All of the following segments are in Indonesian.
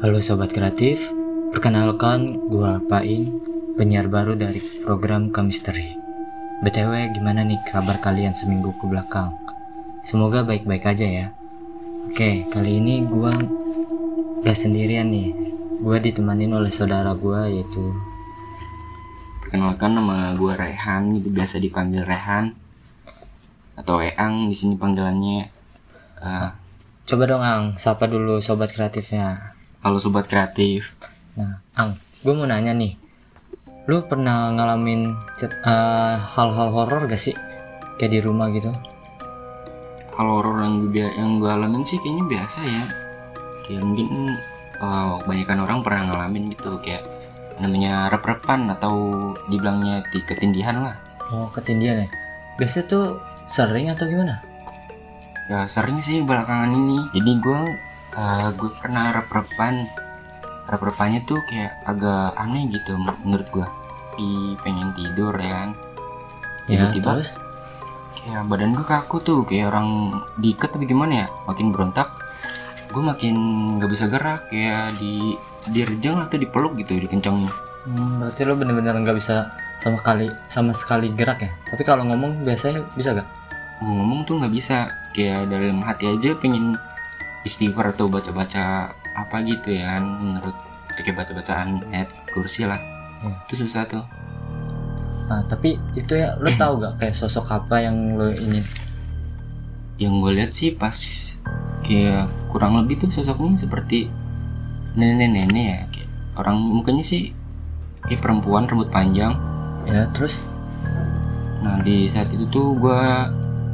Halo Sobat Kreatif, perkenalkan gua Pain, penyiar baru dari program Kamisteri. BTW gimana nih kabar kalian seminggu ke belakang? Semoga baik-baik aja ya. Oke, kali ini gua gak sendirian nih. Gua ditemanin oleh saudara gua yaitu Perkenalkan nama gue Rehan, gitu biasa dipanggil Rehan atau Eang di sini panggilannya. Eh, Coba dong Ang, sapa dulu sobat kreatifnya. Halo sobat kreatif. Nah, Ang, gue mau nanya nih. Lu pernah ngalamin eh, hal-hal horor gak sih? Kayak di rumah gitu? Hal horor yang gue yang gue alamin sih kayaknya biasa ya. Kayak mungkin eh, kebanyakan orang pernah ngalamin gitu kayak namanya rep-repan atau dibilangnya di ketindihan lah. Oh, ketindihan ya? Biasanya tuh sering atau gimana? Ya sering sih belakangan ini. Jadi gue eh, gue pernah rep-repan. Rep-repannya tuh kayak agak aneh gitu menurut gue. Di pengen tidur ya kan. Ya, Tiba-tiba terus? kayak badan gue kaku tuh kayak orang diikat tapi gimana ya makin berontak gue makin nggak bisa gerak kayak di dirjang atau dipeluk gitu dikencangin Hmm, berarti lo bener-bener nggak bisa sama kali sama sekali gerak ya? Tapi kalau ngomong biasanya bisa gak? ngomong tuh nggak bisa kayak dalam hati aja pengen istighfar atau baca-baca apa gitu ya menurut kayak baca-bacaan ayat kursi lah Hmm. itu susah tuh Nah, tapi itu ya lo tahu gak kayak sosok apa yang lo ingin? yang gue lihat sih pas kayak kurang lebih tuh sosoknya seperti nenek-nenek ya kayak orang mukanya sih kayak perempuan rambut panjang Ya, terus? nah di saat itu tuh gue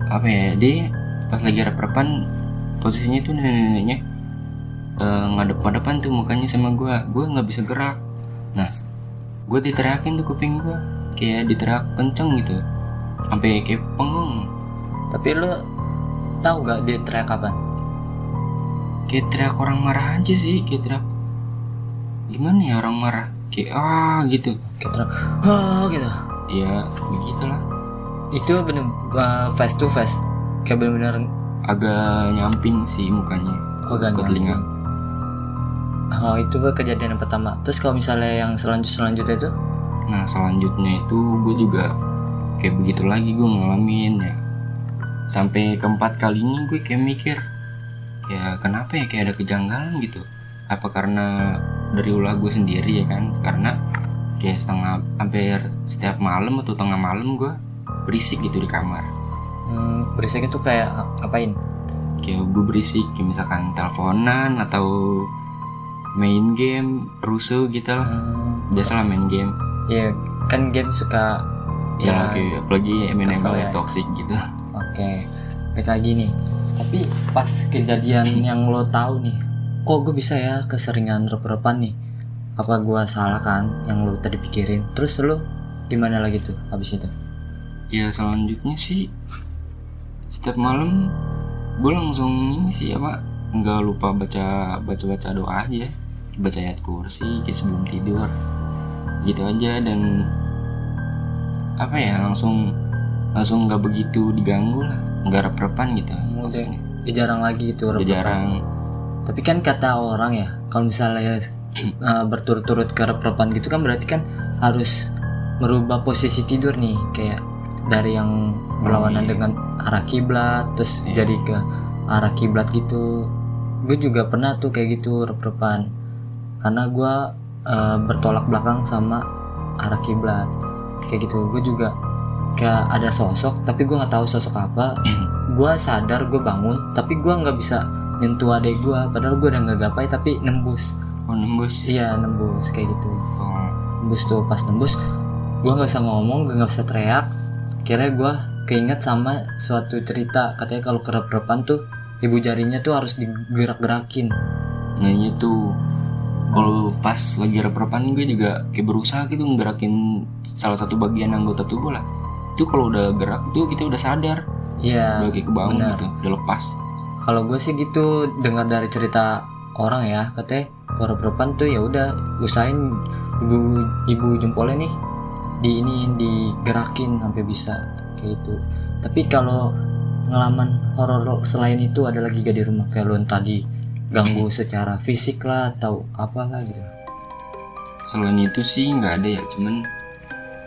apa ya dia pas lagi rep-repan posisinya tuh nenek-neneknya eh, ngadep-ngadepan tuh mukanya sama gue gue nggak bisa gerak. Nah gue diteriakin tuh kuping gue kayak diteriak kenceng gitu. Sampai kayak pengong. Tapi lo tahu gak dia teriak kapan? kayak teriak orang marah aja sih kayak teriak gimana ya orang marah? Kayak ah gitu. Kayak teriak, oh gitu. ya begitulah. Itu bener uh, face to face. Kayak bener-bener agak nyamping sih mukanya kok gak ke telinga. Oh itu gue kejadian yang pertama. Terus kalau misalnya yang selanjut selanjutnya itu? nah selanjutnya itu gue juga kayak begitu lagi gue ngalamin ya sampai keempat kalinya gue kayak mikir kayak kenapa ya kayak ada kejanggalan gitu apa karena dari ulah gue sendiri ya kan karena kayak setengah hampir setiap malam atau tengah malam gue berisik gitu di kamar Hmm, berisiknya tuh kayak ngapain? kayak gue berisik kayak misalkan teleponan atau main game rusuh gitu lah Hmm, biasalah main game ya kan game suka ya, ya kayak apalagi MNM ya. toxic gitu Oke, balik lagi nih. Tapi pas kejadian yang lo tahu nih, kok gue bisa ya keseringan rep-repan nih? Apa gue salah kan yang lo tadi pikirin? Terus lo gimana lagi tuh habis itu? ya selanjutnya sih setiap malam gue langsung ini sih apa nggak lupa baca baca baca doa aja. Baca ayat kursi kayak sebelum tidur. Gitu aja dan apa ya langsung langsung nggak begitu diganggu lah. Nggak rep-repan gitu. Maksudnya Ya, jarang lagi gitu udah rep-repan. jarang. Tapi kan kata orang ya, kalau misalnya uh, berturut-turut ke rep-repan gitu kan berarti kan harus merubah posisi tidur nih, kayak dari yang berlawanan iya. dengan arah kiblat, terus Iya. jadi ke arah kiblat gitu. Gue juga pernah tuh kayak gitu rep-repan, karena gue uh, bertolak belakang sama arah kiblat, kayak gitu. Gue juga kayak ada sosok, tapi gue nggak tahu sosok apa. gue sadar gue bangun, tapi gue nggak bisa nyentuh adek gue padahal gue udah nggak gapai tapi nembus. Oh nembus? Iya nembus. Kayak gitu. Oh, nembus tuh pas nembus gue nggak bisa ngomong gue nggak bisa teriak. Kira gue keinget sama suatu cerita. Katanya kalau kerep-repan tuh ibu jarinya tuh harus digerak-gerakin. Nah itu kalau pas lagi rep-repan gue juga kayak berusaha gitu ngerakin salah satu bagian anggota tubuh lah. Itu kalau udah gerak tuh kita udah sadar. Iya udah kayak kebangun benar. gitu udah lepas. Kalau gue sih gitu dengar dari cerita orang ya katanya kalau rep-repan tuh ya udah usahain ibu ibu jempolnya nih di ini digerakin sampai bisa kayak gitu tapi kalau pengalaman horor selain itu ada lagi gak di rumah? Kayak yang tadi ganggu secara fisik lah atau apalah gitu. Selain itu sih nggak ada ya cuman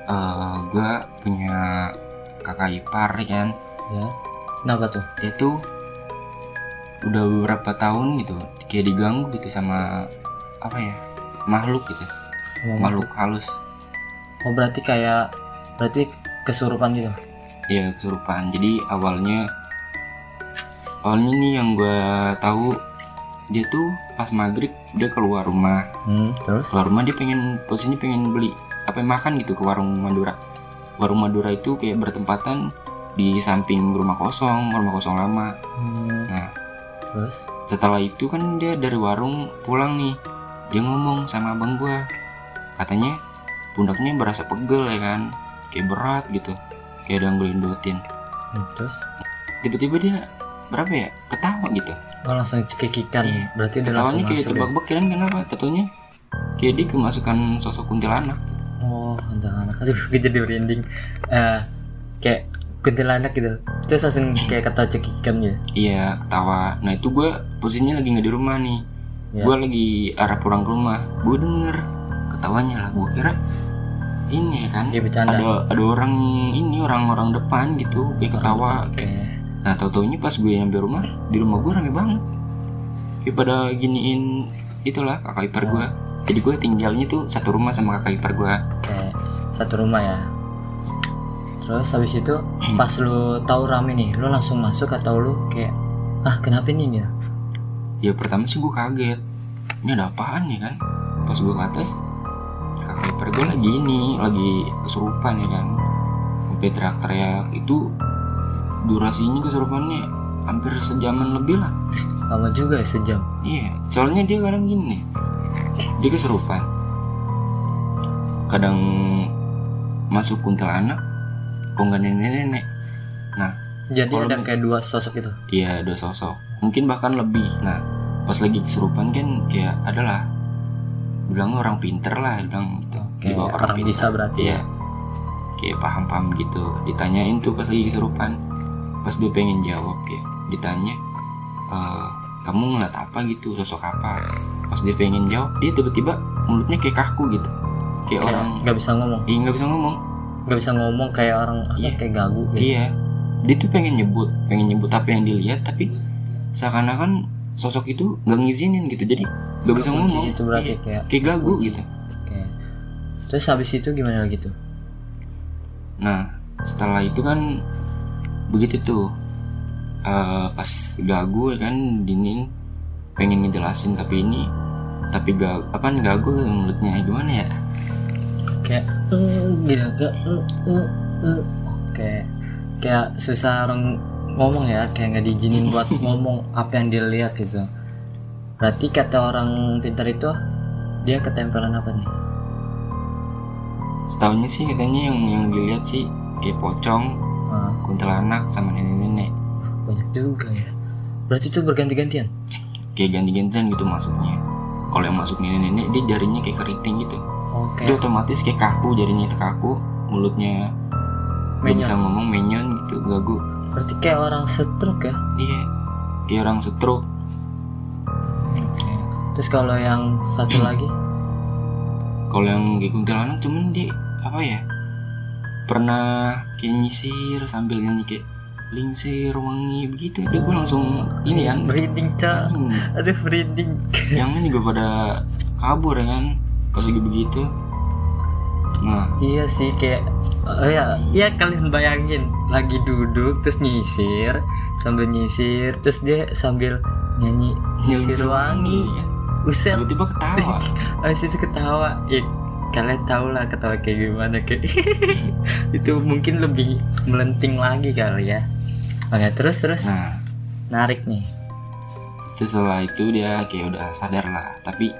eh gue punya kakak ipar ya kan? Ya kenapa tuh? Dia tuh udah beberapa tahun gitu kayak diganggu gitu sama apa ya makhluk gitu. Sama makhluk halus. Oh berarti kayak berarti kesurupan gitu ya kesurupan. Jadi awalnya awalnya nih yang gue tahu dia tuh pas maghrib dia keluar rumah. Hmm, terus? Keluar rumah dia pengen posisinya pengen beli apa makan gitu ke warung Madura. Warung Madura itu kayak bertempatan di samping rumah kosong rumah kosong lama. Hmm, nah terus? setelah itu kan dia dari warung pulang nih. Dia ngomong sama abang gua. Katanya pundaknya berasa pegel ya kan? Kayak berat gitu kayak ada yang gelindotin hmm, terus? Tiba-tiba dia berapa ya? Ketawa gitu. Oh langsung cekikikan. Iya. berarti dia langsung kayak masuk ya? tebak kan kenapa? Tentunya kayak dia kemasukan sosok kuntilanak. Oh kuntilanak. Aduh gue jadi merinding. Eh, kayak kuntilanak gitu. Terus langsung kayak kata cekikan ya? Iya ketawa. Nah itu gua posisinya lagi nggak di rumah nih. Ya. gua lagi arah pulang ke rumah. Gue denger ketawanya lah. Gua kira ini ya kan dia bercanda ada ada orang ini orang-orang depan gitu kayak ketawa oke Nah tau taunya pas gue nyampe rumah di rumah gue rame banget. Kayak pada giniin itulah kakak ipar gue. Jadi gue tinggalnya tuh satu rumah sama kakak ipar gue. oke satu rumah ya terus habis itu pas lu tahu rame nih lu langsung masuk atau lu kayak ah kenapa nih gitu Ya pertama sih gue kaget. Ini ada apaan ya kan? Pas gue ke atas ipar gue lagi ini lagi kesurupan ya kan. Sampai teriak-teriak itu durasinya kesurupannya hampir sejaman lebih lah. lama juga ya sejam Iya, soalnya dia kadang gini. Dia kesurupan. Kadang masuk kuntilanak, kok nggak nenek-nenek. Nah, jadi ada kayak dua sosok itu iya dua sosok. Mungkin bahkan lebih. Nah, pas lagi kesurupan kan kayak adalah bilang orang pinter lah, bilang Oke, Dibawa orang bisa berarti Iya. Kayak paham-paham gitu. Ditanyain tuh pas lagi kesurupan. Pas dia pengen jawab kayak ditanya, "Eh, kamu ngeliat apa gitu, sosok apa? Pas dia pengen jawab, dia tiba-tiba mulutnya kayak kaku gitu. Kayak, kayak orang nggak bisa ngomong Iya nggak bisa ngomong. nggak bisa ngomong kayak orang Iya. kayak gagu gitu. Iya. Dia tuh pengen nyebut, pengen nyebut apa yang dilihat tapi seakan-akan sosok itu nggak ngizinin gitu. Jadi nggak bisa ngomong. itu berarti Iya. kayak Kayak gagu kekunci. gitu. Terus habis itu gimana lagi tuh? Nah, setelah itu kan begitu tuh eh, pas gagu ya kan dinin pengen ngejelasin tapi ini tapi gak apa gagu mulutnya gimana ya Kayak eh gitu kayak eh, eh. Oke. Kayak susah orang ngomong ya, kayak nggak diizinin buat ngomong apa yang dia lihat gitu. Berarti kata orang pintar itu dia ketempelan apa nih? Setahunya sih katanya yang yang dilihat sih kayak pocong Ah, kuntilanak sama nenek-nenek banyak juga ya. Berarti itu berganti-gantian. kayak ganti-gantian gitu masuknya kalau yang masuk nenek-nenek dia jarinya kayak keriting gitu Oke. dia otomatis kayak kaku jarinya itu kaku mulutnya nggak Menyon. bisa ngomong menyon gitu gagu Berarti kayak orang stroke ya. iya kayak orang stroke Oke. Terus kalau yang satu lagi kalau yang kayak kuntilanak cuman dia apa ya? Pernah kayak nyisir sambil nyanyi kayak lingsir wangi begitu. Dia gue langsung ini kan. Merinding cak. Hmm, Aduh merinding. yang lain juga pada kabur ya kan pas lagi begitu. Nah. Iya sih kayak oh ya, ya kalian bayangin lagi duduk terus nyisir sambil nyisir terus dia sambil nyanyi nyisir wangi. kan? Uset, tiba-tiba ketawa. Habis itu ketawa. Ya, kalian tahu lah ketawa kayak gimana kayak itu mungkin lebih melenting lagi kali ya. Oke terus terus nah narik nih. terus setelah itu dia kayak udah sadar lah tapi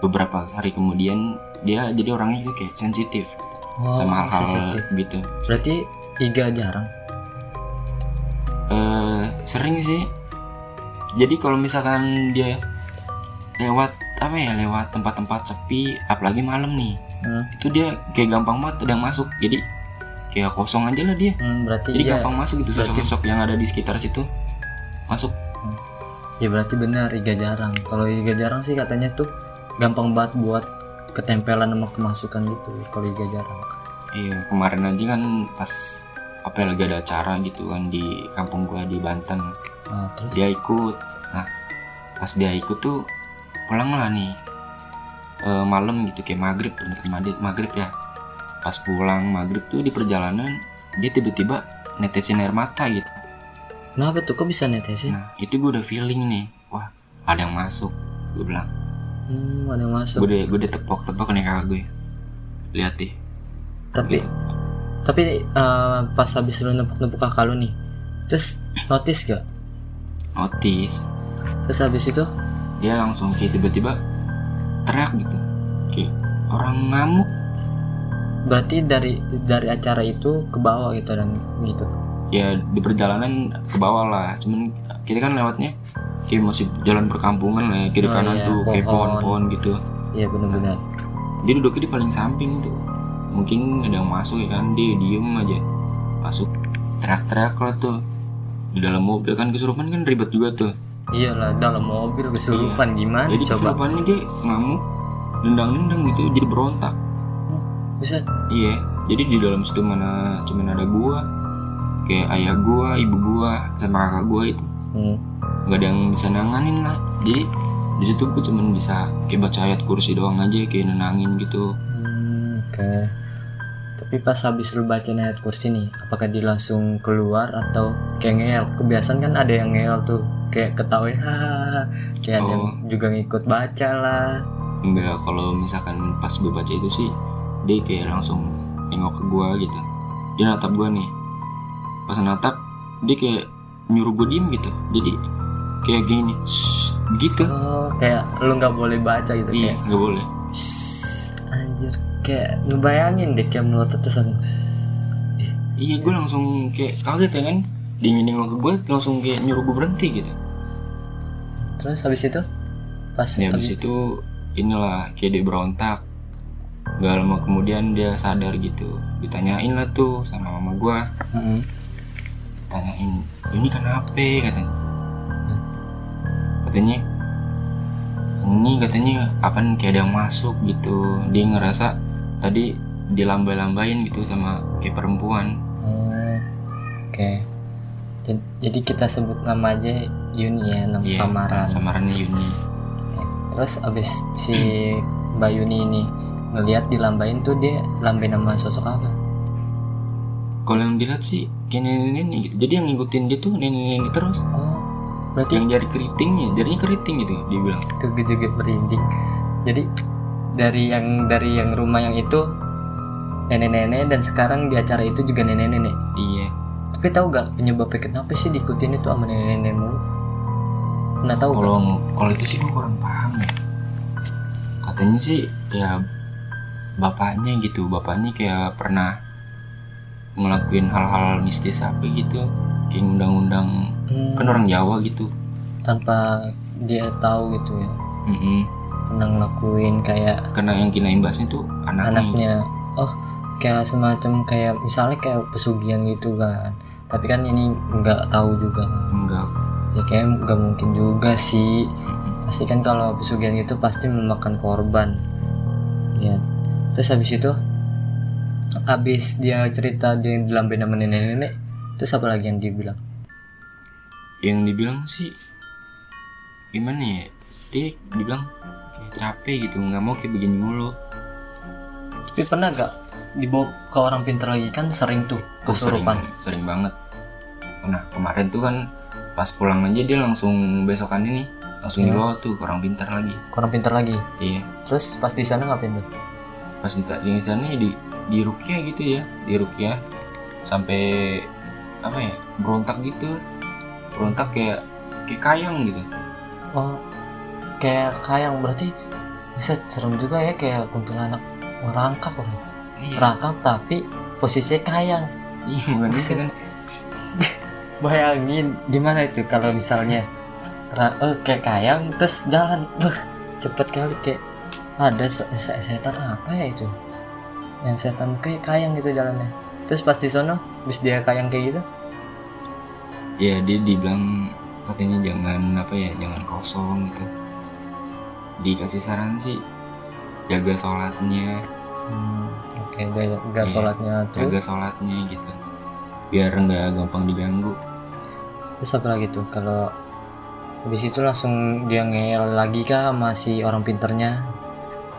beberapa hari kemudian dia jadi orangnya itu kayak sensitif Oh, sama hal-hal gitu Berarti Iga jarang. eh sering sih jadi kalau misalkan dia lewat apa ya lewat tempat-tempat sepi apalagi malam nih Hmm, itu dia kayak gampang banget udah masuk jadi kayak kosong aja lah dia. Hmm, berarti jadi iya. gampang masuk gitu sosok-sosok yang ada di sekitar situ masuk. Ya berarti benar Iga jarang. Kalau Iga jarang sih katanya tuh gampang banget buat ketempelan sama kemasukan gitu kalau Iga jarang. Iya kemarin aja kan pas apa ya, lagi ada acara gitu kan di kampung gua di Banten. Nah, terus? Dia ikut. Nah pas dia ikut tuh pulang lah nih eh, malam gitu kayak maghrib maghrib maghrib ya. Pas pulang maghrib tuh di perjalanan dia tiba-tiba netesin air mata gitu. Kenapa tuh? Kok bisa netesin? Nah itu gue udah feeling nih. Wah ada yang masuk gue bilang. Hmm, ada yang masuk. Gue udah gue udah tepok-tepok nih kakak gue lihat deh. Tapi tapi eh, pas habis lu nempuk-nempuk kakak lu nih terus notice gak? Notice. Terus habis itu? Dia langsung kayak tiba-tiba teriak gitu. Kayak orang ngamuk. Berarti dari dari acara itu ke bawah gitu dan gitu ya di perjalanan ke bawah lah. Cuman kita kan lewatnya kayak masih jalan perkampungan lah ya, kiri Oh, kanan iya, tuh kayak pohon. pohon-pohon gitu. Iya benar-benar. Dia duduknya di paling samping tuh. Mungkin ada yang masuk ya kan dia diem aja. Masuk teriak-teriak lah tuh. Di dalam mobil kan kesurupan kan ribet juga tuh iyalah dalam mobil kesurupan gimana jadi coba? kesurupannya dia ngamuk nendang-nendang gitu jadi berontak. Bisa iya jadi di dalam situ mana cuman ada gua kayak ayah gua ibu gua sama kakak gua itu. Hmm. nggak ada yang bisa nanganin lah. Jadi di situ gue cuman bisa kayak baca ayat kursi doang aja kayak nenangin gitu. Hmm, oke. Tapi pas habis lu baca ayat kursi nih apakah dia langsung keluar atau kayak ngeyel? Kebiasaan kan ada yang ngeyel tuh kayak ketawa hahaha. Kayak ada yang Oh. juga ngikut baca lah. Enggak kalau misalkan pas gue baca itu sih dia kayak langsung nengok ke gua gitu. Dia natap gua nih. Pas natap dia kayak nyuruh gue diem gitu. Jadi kayak gini "Shh," gitu. Oh kayak lu nggak boleh baca gitu iya nggak boleh. "Shh," anjir. Kayak ngebayangin deh kayak melotot terus langsung iya gue langsung kayak kaget ya kan dia nengok ke gue langsung kayak nyuruh gue berhenti gitu. Terus habis itu? Pas ya habis itu inilah kayak dia berontak. Gak lama kemudian dia sadar gitu. Ditanyain lah tuh sama mama gua. Mm-mm. tanyain ini kenapa? katanya. Katanya ini katanya apa nih kayak ada yang masuk gitu. Dia ngerasa tadi dilambai-lambain gitu sama kayak perempuan. Oh, oke. Jad- jadi kita sebut nama aja Yuni ya nama Iya, samaran. samarannya Yuni. Terus abis si Mbak Yuni ini ngelihat dilambain tuh dia lambain nama sosok apa? Kalau yang dilihat sih kayak nenek-nenek. Gitu jadi yang ngikutin dia tuh nenek-nenek terus. Oh berarti yang jari keritingnya jarinya keriting gitu dia bilang. Juga merinding. Jadi dari yang dari yang rumah yang itu nenek-nenek dan sekarang di acara itu juga nenek-nenek. Iya tapi tahu gak penyebabnya kenapa sih diikutin itu sama nenek-nenek mulu? Pernah tahu kalau kalau itu sih gue kurang paham ya. Katanya sih ya bapaknya gitu. Bapaknya kayak pernah ngelakuin hal-hal mistis apa gitu. Kayak undang-undang Hmm, kan orang Jawa gitu. Tanpa dia tahu gitu ya. Mm-mm. pernah ngelakuin kayak karena yang kena imbasnya tuh anaknya, anaknya. Oh kayak semacam kayak misalnya kayak pesugihan gitu kan tapi kan ini nggak tahu juga. Enggak ya kayak nggak mungkin juga sih. Mm-mm. pasti kan kalau pesugihan gitu pasti memakan korban. Ya. Terus habis itu habis dia cerita dia dilambain sama nenek-nenek terus apa lagi yang dia bilang? Yang dibilang sih gimana ya? Dia dibilang kayak capek gitu nggak mau kayak begini mulu. Tapi pernah gak dibawa ke orang pintar lagi kan sering tuh Tuh sering, kesurupan. sering banget. Nah kemarin tuh kan pas pulang aja dia langsung besokan ini langsung Hmm. dibawa tuh ke orang pintar lagi. Ke orang pintar lagi? Iya. Terus pas di sana ngapain tuh? Pas di di sana ya di di rukia gitu ya di rukia. Sampai apa ya berontak gitu. Berontak kayak kayak kayang gitu. Oh kayak kayang. Berarti bisa serem juga ya kayak kuntilanak ngerangkak orang iya. Ngerangkak tapi posisinya kayang. Iya kan bayangin. Gimana itu kalau misalnya eh, kayak kayang terus jalan. Wah, cepet kali kayak ada se- se- setan apa ya itu? Yang setan kayak kayang gitu jalannya. Terus pas di sono bis dia kayang kayak gitu? Ya dia dibilang katanya jangan apa ya jangan kosong gitu. Dikasih saran sih jaga sholatnya. Hmm, oke jaga, jaga Iya, sholatnya jaga terus? sholatnya gitu. Biar nggak gampang diganggu. Terus apa lagi tuh? Kalau habis itu langsung dia ngeyel lagi kah masih orang pinternya?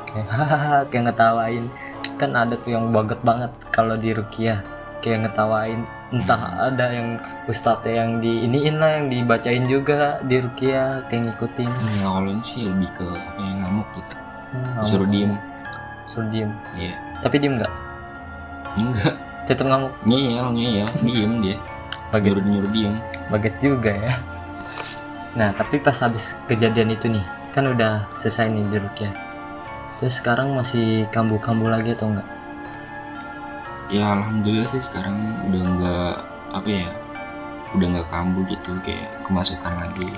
Kayak hahaha kayak ngetawain. Kan ada tuh yang baget banget kalau di rukiah. Kayak ngetawain entah ada yang ustadz yang di iniin lah yang dibacain juga di rukiah kayak ngikutin. Ya kalau sih lebih ke yang ngamuk gitu. Hmm, suruh diem. Suruh diem. Ya tapi diem nggak? Enggak. Tetep ngamuk? Ngeyel ngeyel. Diem dia. Baget. Nyuruh nyuruh diem. Baget juga ya. Nah tapi pas habis kejadian itu nih kan udah selesai nih di rukiah terus sekarang masih kambuh-kambuh lagi atau enggak ya alhamdulillah sih sekarang udah nggak apa ya udah nggak kambuh gitu kayak kemasukan lagi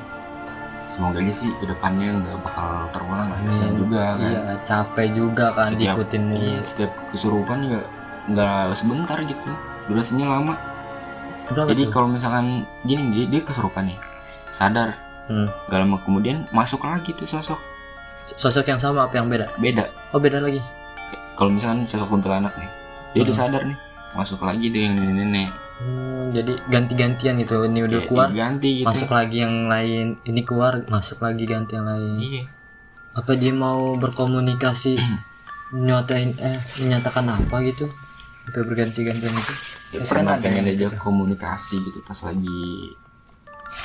semoga aja sih ke depannya nggak bakal terulang lah kasihan juga kan. Iya capek juga kan Setiap- diikutin mulu iya, setiap kesurupan ya nggak sebentar gitu. Durasinya lama. Berapa jadi tuh? kalau misalkan gini dia, dia kesurupan nih. Sadar. Hmm. gak lama kemudian masuk lagi tuh sosok. Sosok yang sama apa yang beda? Beda. Oh beda lagi? Kalau misalkan sosok kuntilanak nih dia udah Hmm. sadar nih masuk lagi deh yang nenek-nenek Hmm, jadi ganti-gantian gitu ini udah Kayak keluar diganti gitu. masuk lagi yang lain ini keluar masuk lagi ganti yang lain. Iya. Apa dia mau berkomunikasi nyatain eh menyatakan apa gitu? Sampai berganti-gantian itu ya, kan ada pengen yang diajak komunikasi gitu pas lagi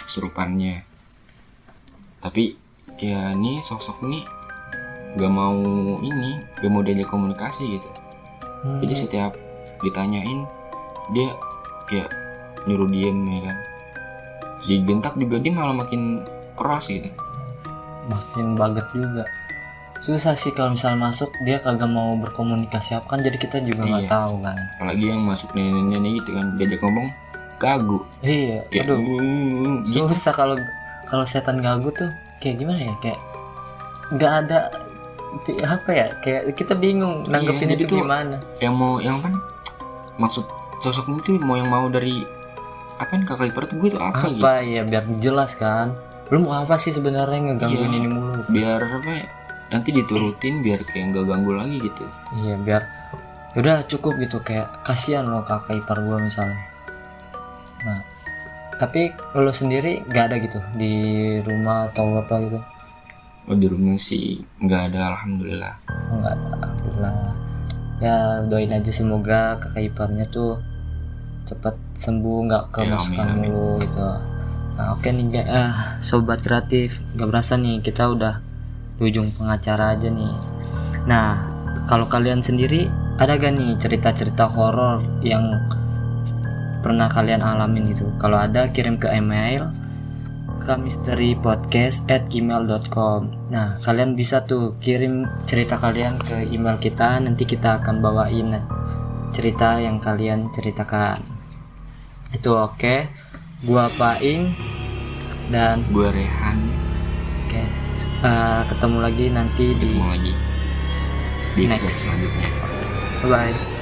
kesurupannya. Tapi kayak nih sosok nih gak mau ini gak mau diajak komunikasi gitu. Hmm, jadi setiap ditanyain dia kayak nyuruh diem ya kan. Digentak juga dia malah makin keras gitu. Makin baget juga. Susah sih kalau misal masuk dia kagak mau berkomunikasi apa kan jadi kita juga nggak Iya. tahu kan. Apalagi yang masuk nenek-nenek gitu kan diajak ngomong gagu. Iya kayak aduh. "Uh, gitu. susah kalau kalau setan ganggu tuh kayak gimana ya kayak nggak ada apa ya kayak kita bingung nanggepin Iya, jadi itu tuh- gimana. yang mau yang apa? Maksud sosok itu mau yang mau dari apa kan kakak ipar tuh gue itu apa, gitu. apa ya biar jelas kan. Lu mau apa sih sebenarnya ngegangguin Iya. ini mulu? biar apa ya nanti diturutin biar kayak nggak ganggu lagi gitu. Iya biar udah cukup gitu kayak kasihan lo kakak ipar gua misalnya. Nah tapi lo sendiri nggak ada gitu di rumah atau apa gitu? Oh di rumah sih nggak ada alhamdulillah. Enggak ada, alhamdulillah. Ya doain aja semoga kakak iparnya tuh cepat sembuh, nggak kemasukan mulu gitu. Nah oke nih ga- eh, sobat kreatif, nggak berasa nih kita udah di ujung pengacara aja nih. Nah kalau kalian sendiri ada gak nih cerita-cerita horor yang pernah kalian alamin gitu? Kalau ada kirim ke email ke misterypodcast@gmail.com. Nah, kalian bisa tuh kirim cerita kalian ke email kita, nanti kita akan bawain cerita yang kalian ceritakan. Itu oke. Gua Paing dan gue Rehan oke, s- eh, ketemu lagi nanti di ketemu lagi di Next. selanjutnya bye.